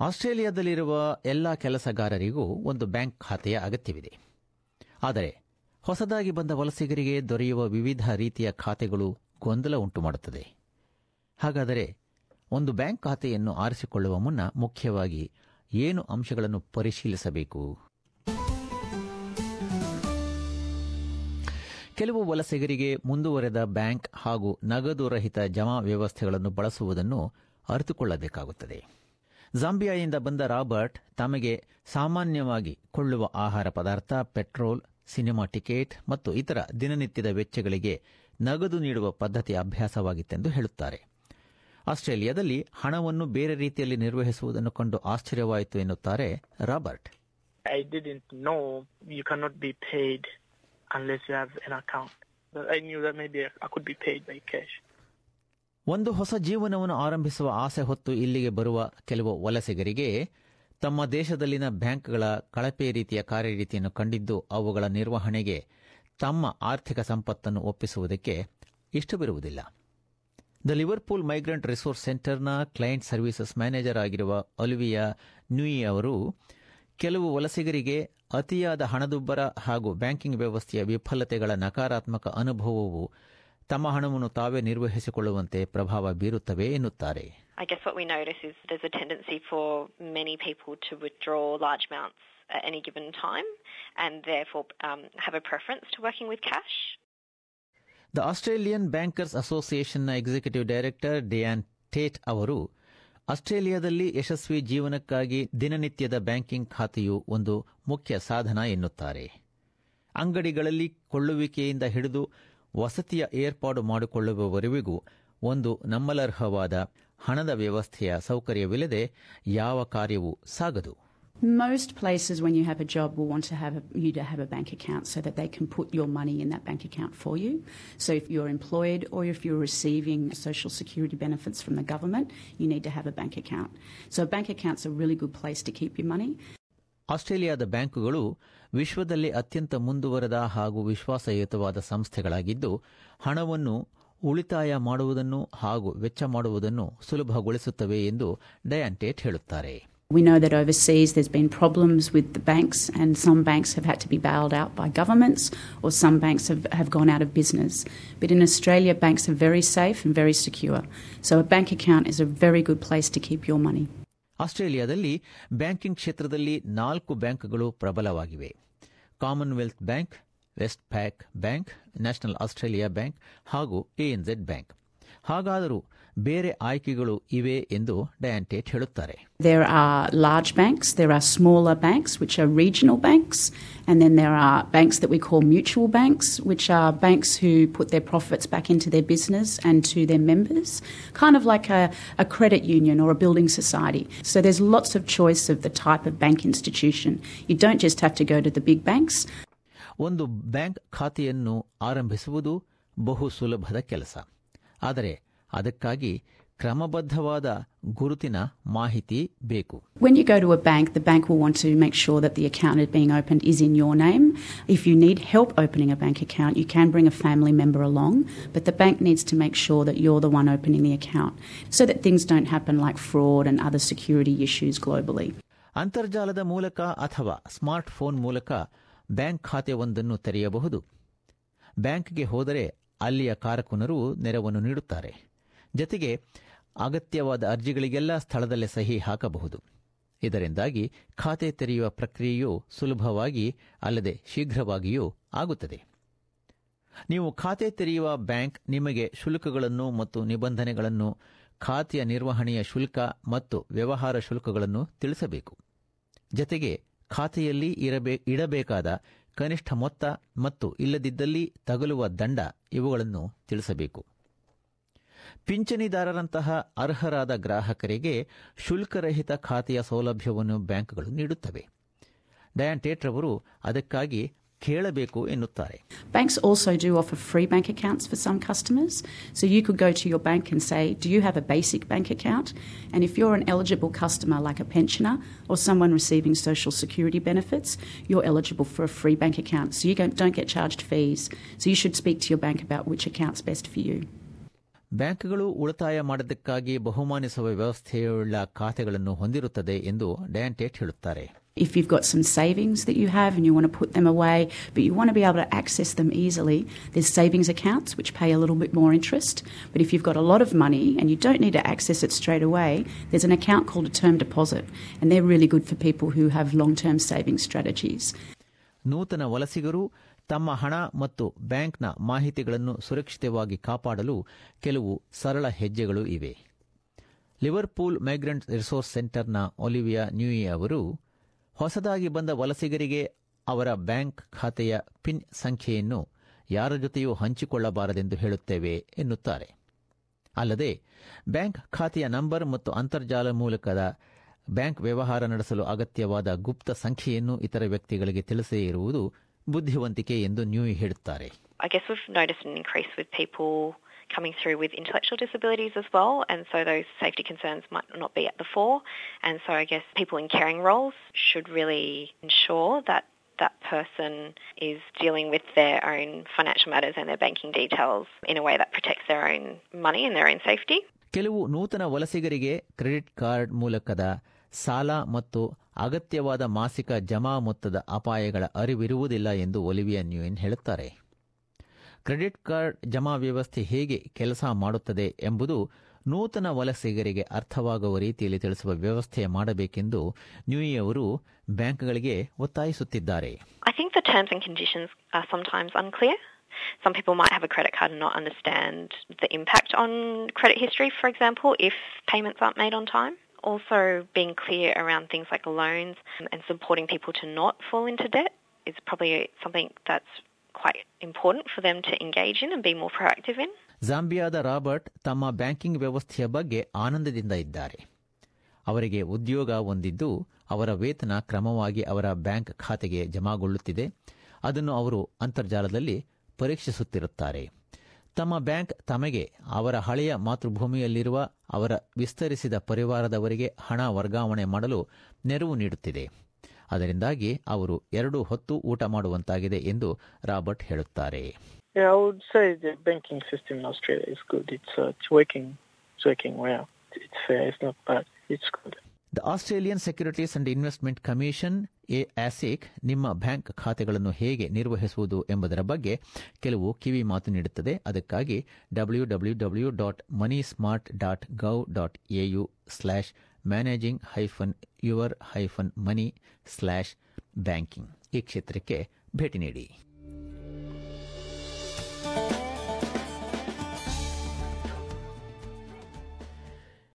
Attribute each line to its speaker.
Speaker 1: ಆಸ್ಟ್ರೇಲಿಯಾದಲ್ಲಿರುವ ಎಲ್ಲ ಕೆಲಸಗಾರರಿಗೂ ಒಂದು ಬ್ಯಾಂಕ್ ಖಾತೆಯ ಅಗತ್ಯವಿದೆ. ಆದರೆ ಹೊಸದಾಗಿ ಬಂದ ವಲಸಿಗರಿಗೆ ದೊರೆಯುವ ವಿವಿಧ ರೀತಿಯ ಖಾತೆಗಳು ಗೊಂದಲ ಉಂಟು ಮಾಡುತ್ತದೆ ಹಾಗಾದರೆ ಒಂದು ಬ್ಯಾಂಕ್ ಖಾತೆಯನ್ನು ಆರಿಸಿಕೊಳ್ಳುವ ಮುನ್ನ ಮುಖ್ಯವಾಗಿ ಏನು ಅಂಶಗಳನ್ನು ಪರಿಶೀಲಿಸಬೇಕು? ಕೆಲವು ವಲಸಿಗರಿಗೆ ಮುಂದುವರೆದ ಬ್ಯಾಂಕ್ ಹಾಗೂ ನಗದು ರಹಿತ ಜಮಾ ವ್ಯವಸ್ಥೆಗಳನ್ನು ಬಳಸುವುದನ್ನು ಅರಿತುಕೊಳ್ಳಬೇಕಾಗುತ್ತದೆ. ಜಾಂಬಿಯಾದಿಂದ ಬಂದ ರಾಬರ್ಟ್ ತಮಗೆ ಸಾಮಾನ್ಯವಾಗಿ ಕೊಳ್ಳುವ ಆಹಾರ ಪದಾರ್ಥ, ಪೆಟ್ರೋಲ್, ಸಿನಿಮಾ ಟಿಕೆಟ್ ಮತ್ತು ಇತರ ದಿನನಿತ್ಯದ ವೆಚ್ಚಗಳಿಗೆ ನಗದು ನೀಡುವ ಪದ್ಧತಿ ಅಭ್ಯಾಸವಾಗಿತ್ತೆಂದು ಹೇಳುತ್ತಾರೆ. ಆಸ್ಟ್ರೇಲಿಯಾದಲ್ಲಿ ಹಣವನ್ನು ಬೇರೆ ರೀತಿಯಲ್ಲಿ ನಿರ್ವಹಿಸುವುದನ್ನು ಕಂಡು ಆಶ್ಚರ್ಯವಾಯಿತು ಎನ್ನುತ್ತಾರೆ ರಾಬರ್ಟ್. ಒಂದು ಹೊಸ ಜೀವನವನ್ನು ಆರಂಭಿಸುವ ಆಸೆ ಹೊತ್ತು ಇಲ್ಲಿಗೆ ಬರುವ ಕೆಲವು ವಲಸಿಗರಿಗೆ ತಮ್ಮ ದೇಶದಲ್ಲಿನ ಬ್ಯಾಂಕ್ಗಳ ಕಳಪೆ ರೀತಿಯ ಕಾರ್ಯರೀತಿಯನ್ನು ಕಂಡಿದ್ದು ಅವುಗಳ ನಿರ್ವಹಣೆಗೆ ತಮ್ಮ ಆರ್ಥಿಕ ಸಂಪತ್ತನ್ನು ಒಪ್ಪಿಸುವುದಕ್ಕೆ ಇಷ್ಟವಿರುವುದಿಲ್ಲ. ದ ಲಿವರ್ಪೂಲ್ ಮೈಗ್ರೆಂಟ್ ರಿಸೋರ್ಸ್ ಸೆಂಟರ್ನ ಕ್ಲೈಂಟ್ ಸರ್ವಿಸಸ್ ಮ್ಯಾನೇಜರ್ ಆಗಿರುವ ಅಲುವಿಯಾ ನ್ಯೂಯಿ ಅವರು, ಕೆಲವು ವಲಸಿಗರಿಗೆ ಅತಿಯಾದ ಹಣದುಬ್ಬರ ಹಾಗೂ ಬ್ಯಾಂಕಿಂಗ್ ವ್ಯವಸ್ಥೆಯ ವಿಫಲತೆಗಳ ನಕಾರಾತ್ಮಕ ಅನುಭವವು ತಮ್ಮ ಹಣವನ್ನು ತಾವೇ ನಿರ್ವಹಿಸಿಕೊಳ್ಳುವಂತೆ ಪ್ರಭಾವ ಬೀರುತ್ತವೆ ಎನ್ನುತ್ತಾರೆ
Speaker 2: I guess what we notice is there's a tendency for many people to withdraw large amounts at any given time and therefore um, have a preference to working with cash.
Speaker 1: The Australian ಬ್ಯಾಂಕರ್ಸ್ನ executive director Diane Tate ಅವರು ಆಸ್ಟ್ರೇಲಿಯಾದಲ್ಲಿ ಯಶಸ್ವಿ ಜೀವನಕ್ಕಾಗಿ ದಿನನಿತ್ಯದ banking ಖಾತೆಯು ಒಂದು ಮುಖ್ಯ ಸಾಧನ ಎನ್ನುತ್ತಾರೆ ಅಂಗಡಿಗಳಲ್ಲಿ ಕೊಳ್ಳುವಿಕೆಯಿಂದ ಹಿಡಿದು ವಸತಿಯ ಏರ್ಪಾಡು ಮಾಡಿಕೊಳ್ಳುವವರಿಗೂ ಒಂದು ನಂಬಲರ್ಹವಾದ ಹಣದ ವ್ಯವಸ್ಥೆಯ ಸೌಕರ್ಯವಿಲ್ಲದೆ ಯಾವ ಕಾರ್ಯವೂ ಸಾಗದು
Speaker 3: Most places, when you have a job, will want to have a, you to have a bank account so that they can put your money in that bank account for you. So, if you're employed or if you're receiving social security benefits from the government, you need to have a bank account. So, a bank account's a really good place to keep your money.
Speaker 1: ಆಸ್ಟ್ರೇಲಿಯಾದ ಬ್ಯಾಂಕುಗಳು ವಿಶ್ವದಲ್ಲಿ ಅತ್ಯಂತ ಮುಂದುವರೆದ ಹಾಗೂ ವಿಶ್ವಾಸಯುತವಾದ ಸಂಸ್ಥೆಗಳಾಗಿದ್ದು ಹಣವನ್ನು ಉಳಿತಾಯ ಮಾಡುವುದನ್ನು ಹಾಗೂ ವೆಚ್ಚ ಮಾಡುವುದನ್ನು ಸುಲಭಗೊಳಿಸುತ್ತವೆ ಎಂದು ಡಯಾಂಟೇಟ್ ಹೇಳುತ್ತಾರೆ
Speaker 3: We know that overseas there's been problems with the banks, and some banks have had to be bailed out by governments, or some banks have, have gone out of business. But in Australia, banks are very safe and very secure. So, a bank account is a very good place to keep your money.
Speaker 1: ಆಸ್ಟ್ರೇಲಿಯಾದಲ್ಲಿ banking ಕ್ಷೇತ್ರದಲ್ಲಿ ನಾಲ್ಕು ಬ್ಯಾಂಕ್ಗಳು ಪ್ರಬಲವಾಗಿವೆ. Commonwealth bank, Westpac bank, National Australia bank ಹಾಗೂ ANZ bank. ಹಾಗಾದರೂ ಬೇರೆ ಆಯ್ಕೆಗಳು ಇವೆ ಎಂದು ಡಯಾಂಟೇಟ್ ಹೇಳುತ್ತಾರೆ
Speaker 3: There are large banks, there are smaller banks, which are regional banks, and then there are banks that we call mutual banks, which are banks who put their profits back into their business and to their members, kind of like a, a credit union or a building society. So there's lots of choice of the type of bank institution. You don't just have to go to the big banks.
Speaker 1: ಒಂದು bank ಖಾತೆಯನ್ನು ಆರಂಭಿಸುವುದು ಬಹು ಸುಲಭದ ಕೆಲಸ ಆದರೆ ಅದಕ್ಕಾಗಿ ಕ್ರಮಬದ್ಧವಾದ ಗುರುತಿನ ಮಾಹಿತಿ ಬೇಕು
Speaker 3: When you go to a bank, the bank will want to make sure that the account is being opened is in your name. If you need help opening a bank account, you can bring a family member along, but the bank needs to make sure that you're the one opening the account so that things don't happen like fraud and other security issues globally.
Speaker 1: ಅಂತರ್ಜಾಲದ ಮೂಲಕ ಅಥವಾ smart phone ಮೂಲಕ bank ಖಾತೆ ಒಂದನ್ನು ತೆರೆಯಬಹುದು ಬ್ಯಾಂಕ್ಗೆ ಹೋದರೆ ಅಲ್ಲಿಯ ಕಾರಕುನರು ನೆರವನ್ನು ನೀಡುತ್ತಾರೆ. ಜತೆಗೆ ಅಗತ್ಯವಾದ ಅರ್ಜಿಗಳಿಗೆಲ್ಲ ಸ್ಥಳದಲ್ಲೇ ಸಹಿ ಹಾಕಬಹುದು. ಇದರಿಂದಾಗಿ ಖಾತೆ ತೆರೆಯುವ ಪ್ರಕ್ರಿಯೆಯು ಸುಲಭವಾಗಿ ಅಲ್ಲದೆ ಶೀಘ್ರವಾಗಿಯೂ ಆಗುತ್ತದೆ. ನೀವು ಖಾತೆ ತೆರೆಯುವ ಬ್ಯಾಂಕ್ ನಿಮಗೆ ಶುಲ್ಕಗಳನ್ನು ಮತ್ತು ನಿಬಂಧನೆಗಳನ್ನು, ಖಾತೆಯ ನಿರ್ವಹಣೆಯ ಶುಲ್ಕ ಮತ್ತು ವ್ಯವಹಾರ ಶುಲ್ಕಗಳನ್ನು ತಿಳಿಸಬೇಕು. ಜತೆಗೆ ಖಾತೆಯಲ್ಲಿ ಇಡಬೇಕಾದ ಕನಿಷ್ಠ ಮೊತ್ತ ಮತ್ತು ಇಲ್ಲದಿದ್ದಲ್ಲಿ ತಗಲುವ ದಂಡ ಇವುಗಳನ್ನು ತಿಳಿಸಬೇಕು. ಪಿಂಚಣಿದಾರರಂತಹ ಅರ್ಹರಾದ ಗ್ರಾಹಕರಿಗೆ ಶುಲ್ಕರಹಿತ ಖಾತೆಯ ಸೌಲಭ್ಯವನ್ನು ಬ್ಯಾಂಕ್ಗಳು ನೀಡುತ್ತವೆ. ಡಯಾನ್ ಟೇಟ್ರವರು ಅದಕ್ಕಾಗಿ ಕೇಳಬೇಕು ಎನ್ನುತ್ತಾರೆ
Speaker 3: Banks also do offer free bank accounts for some customers. So you could go to your bank and say, Do you have a basic bank account? And if you're an eligible customer, like a pensioner or someone receiving social security benefits, you're eligible for a free bank account. So you don't get charged fees. So you should speak to your bank about which account's best for you.
Speaker 1: ಬ್ಯಾಂಕ್ಗಳು ಉಳಿತಾಯ ಮಾಡೋದಕ್ಕಾಗಿ ಬಹುಮಾನಿಸುವ ವ್ಯವಸ್ಥೆಯುಳ್ಳ ಖಾತೆಗಳನ್ನು ಹೊಂದಿರುತ್ತದೆ ಎಂದು ಡ್ಯಾಂಟೇಟ್ ಹೇಳುತ್ತಾರೆ
Speaker 3: If you've got some savings that you have and you want to put them away, but you want to be able to access them easily, there's savings accounts which pay a little bit more interest. But if you've got a lot of money and you don't need to access it straight away, there's an account called a term deposit, and they're really good for people who have long term saving strategies.
Speaker 1: ನೂತನ ವಲಸಿಗರು ತಮ್ಮ ಹಣ ಮತ್ತು ಬ್ಯಾಂಕ್ನ ಮಾಹಿತಿಗಳನ್ನು ಸುರಕ್ಷಿತವಾಗಿ ಕಾಪಾಡಲು ಕೆಲವು ಸರಳ ಹೆಜ್ಜೆಗಳು ಇವೆ ಲಿವರ್ಪೂಲ್ ಮೈಗ್ರೆಂಟ್ ರಿಸೋರ್ಸ್ ಸೆಂಟರ್ನ ಒಲಿವಿಯಾ ನ್ಯೂಯಿ ಅವರು ಹೊಸದಾಗಿ ಬಂದ ವಲಸಿಗರಿಗೆ ಅವರ ಬ್ಯಾಂಕ್ ಖಾತೆಯ ಪಿನ್ ಸಂಖ್ಯೆಯನ್ನು ಯಾರ ಜೊತೆಯೂ ಹಂಚಿಕೊಳ್ಳಬಾರದೆಂದು ಹೇಳುತ್ತೇವೆ ಎನ್ನುತ್ತಾರೆ. ಅಲ್ಲದೆ, ಬ್ಯಾಂಕ್ ಖಾತೆಯ ನಂಬರ್ ಮತ್ತು ಅಂತರ್ಜಾಲ ಮೂಲಕದ ಬ್ಯಾಂಕ್ ವ್ಯವಹಾರ ನಡೆಸಲು ಅಗತ್ಯವಾದ ಗುಪ್ತ ಸಂಖ್ಯೆಯನ್ನು ಇತರ ವ್ಯಕ್ತಿಗಳಿಗೆ ತಿಳಿಸೇ ಇರುವುದು ಬುದ್ಧಿವಂತಿಕೆ ಎಂದು ನ್ಯೂಯಿ ಹೇಳುತ್ತಾರೆ.
Speaker 2: Coming through with intellectual disabilities as well, and so those safety concerns might not be at the fore. And so I guess people in caring roles should really ensure that that person is dealing with their own financial matters and their banking details in a way that protects their own money and their own safety.
Speaker 1: ಕೆಲವು ನೂತನ ವಲಸಿಗರಿಗೆ credit card ಮೂಲಕದ ಸಾಲ ಮತ್ತು ಅಗತ್ಯವಾದ ಮಾಸಿಕ ಜಮಾ ಮೊತ್ತದ ಅಪಾಯಗಳ ಅರಿವಿರುವುದಿಲ್ಲ ಎಂದು ಒಲಿವಿಯಾ ನ್ಯೂಯನ್ ಹೇಳುತ್ತಾರೆ ಕ್ರೆಡಿಟ್ ಕಾರ್ಡ್ ಜಮಾ ವ್ಯವಸ್ಥೆ ಹೇಗೆ ಕೆಲಸ ಮಾಡುತ್ತದೆ ಎಂಬುದು ನೂತನ ವಲಸಿಗರಿಗೆ ಅರ್ಥವಾಗುವ ರೀತಿಯಲ್ಲಿ ತಿಳಿಸುವ ವ್ಯವಸ್ಥೆ ಮಾಡಬೇಕೆಂದು ನ್ಯೂಯಿ ಅವರು ಬ್ಯಾಂಕ್ಗಳಿಗೆ ಒತ್ತಾಯಿಸುತ್ತಿದ್ದಾರೆ
Speaker 2: I think the terms and conditions are sometimes unclear. Some people might have a credit card and not understand the impact on credit history, for example, if payments aren't made on time. Also, being clear around things like loans and supporting people to not fall into debt is probably something that's quite important for them to engage in and be more proactive in.
Speaker 1: ಜಾಂಬಿಯಾದ Robert ತಮ್ಮ banking ವ್ಯವಸ್ಥೆಯ ಬಗ್ಗೆ ಆನಂದದಿಂದ ಇದ್ದಾರೆ. ಅವರಿಗೆ ಉದ್ಯೋಗ ಹೊಂದಿದ್ದು ಅವರ ವೇತನ ಕ್ರಮವಾಗಿ ಅವರ ಬ್ಯಾಂಕ್ ಖಾತೆಗೆ ಜಮಾಗೊಳ್ಳುತ್ತಿದೆ. ಅದನ್ನು ಅವರು ಅಂತರ್ಜಾಲದಲ್ಲಿ ಪರೀಕ್ಷಿಸುತ್ತಿರುತ್ತಾರೆ. ತಮ್ಮ ಬ್ಯಾಂಕ್ ತಮಗೆ ಅವರ ಹಳೆಯ ಮಾತೃಭೂಮಿಯಲ್ಲಿರುವ ಅವರ ವಿಸ್ತರಿಸಿದ ಪರಿವಾರದವರಿಗೆ ಹಣ ವರ್ಗಾವಣೆ ಮಾಡಲು ನೆರವು ನೀಡುತ್ತಿದೆ. ಅದರಿಂದಾಗಿ ಅವರು ಎರಡು ಹೊತ್ತು ಊಟ ಮಾಡುವಂತಾಗಿದೆ ಎಂದು ರಾಬರ್ಟ್ ಹೇಳುತ್ತಾರೆ.
Speaker 4: The
Speaker 1: Australian securities and investment commission ASIC ನಿಮ್ಮ ಬ್ಯಾಂಕ್ ಖಾತೆಗಳನ್ನು ಹೇಗೆ ನಿರ್ವಹಿಸುವುದು ಎಂಬುದರ ಬಗ್ಗೆ ಕೆಲವು ಕಿವಿ ಮಾತು ನೀಡುತ್ತದೆ. ಅದಕ್ಕಾಗಿ W W W dot money smart dot gov dot AU slash managing hyphen your hyphen money slash banking ಈ ಕ್ಷೇತ್ರಕ್ಕೆ ಭೇಟಿ ನೀಡಿ